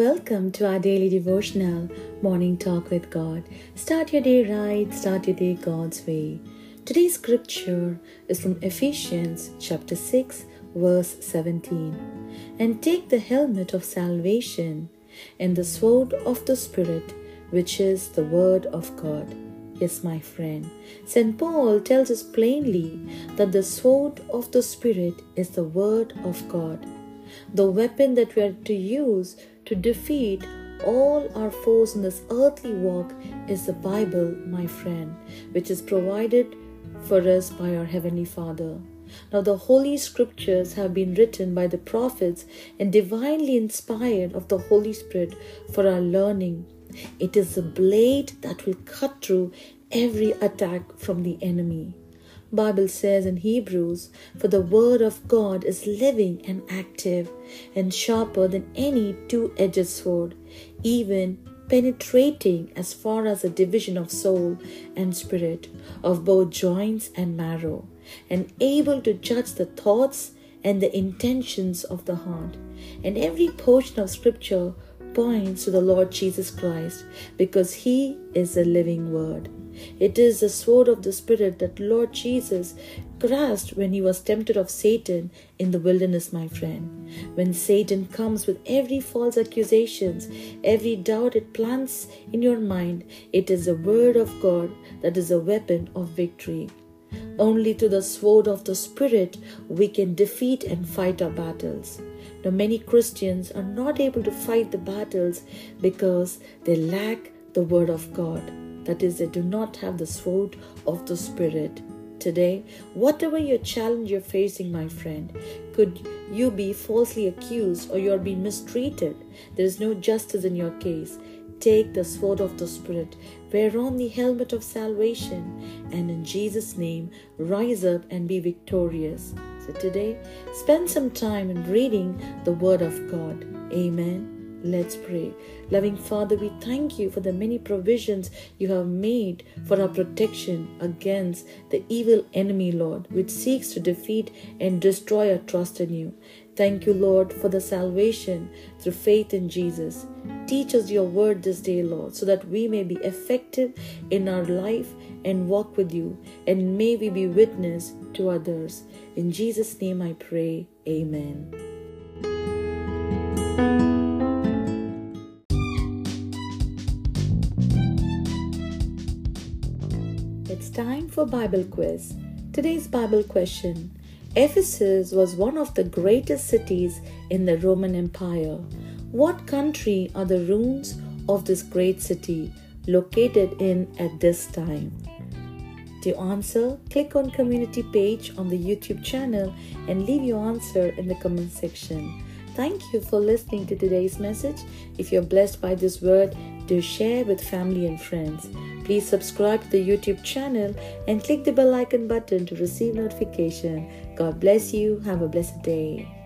Welcome to our daily devotional morning talk with God. Start your day right, start your day God's way. Today's scripture is from Ephesians chapter 6, verse 17. And take the helmet of salvation and the sword of the Spirit, which is the word of God. Yes, my friend. St. Paul tells us plainly that the sword of the Spirit is the word of God. The weapon that we are to use to defeat all our foes in this earthly walk is the Bible, my friend, which is provided for us by our Heavenly Father. Now, the Holy Scriptures have been written by the prophets and divinely inspired of the Holy Spirit for our learning. It is the blade that will cut through every attack from the enemy. Bible says in Hebrews, For the word of God is living and active and sharper than any two edged sword, even penetrating as far as the division of soul and spirit, of both joints and marrow, and able to judge the thoughts and the intentions of the heart. And every portion of Scripture points to the Lord Jesus Christ because He is the living Word. It is the sword of the Spirit that Lord Jesus grasped when he was tempted of Satan in the wilderness, my friend. When Satan comes with every false accusations, every doubt it plants in your mind, it is the word of God that is a weapon of victory. Only to the sword of the Spirit we can defeat and fight our battles. Now, many Christians are not able to fight the battles because they lack the Word of God. That is, they do not have the sword of the Spirit. Today, whatever your challenge you're facing, my friend, could you be falsely accused or you're being mistreated? There is no justice in your case. Take the sword of the Spirit, wear on the helmet of salvation, and in Jesus' name, rise up and be victorious. So today, spend some time in reading the Word of God. Amen. Let's pray. Loving Father, we thank you for the many provisions you have made for our protection against the evil enemy, Lord, which seeks to defeat and destroy our trust in you. Thank you, Lord, for the salvation through faith in Jesus. Teach us your word this day, Lord, so that we may be effective in our life and walk with you, and may we be witness to others. In Jesus' name I pray. Amen. It's time for Bible quiz. Today's Bible question Ephesus was one of the greatest cities in the Roman Empire. What country are the ruins of this great city located in at this time? To answer, click on community page on the YouTube channel and leave your answer in the comment section. Thank you for listening to today's message. If you're blessed by this word, do share with family and friends. Please subscribe to the YouTube channel and click the bell icon button to receive notification. God bless you. Have a blessed day.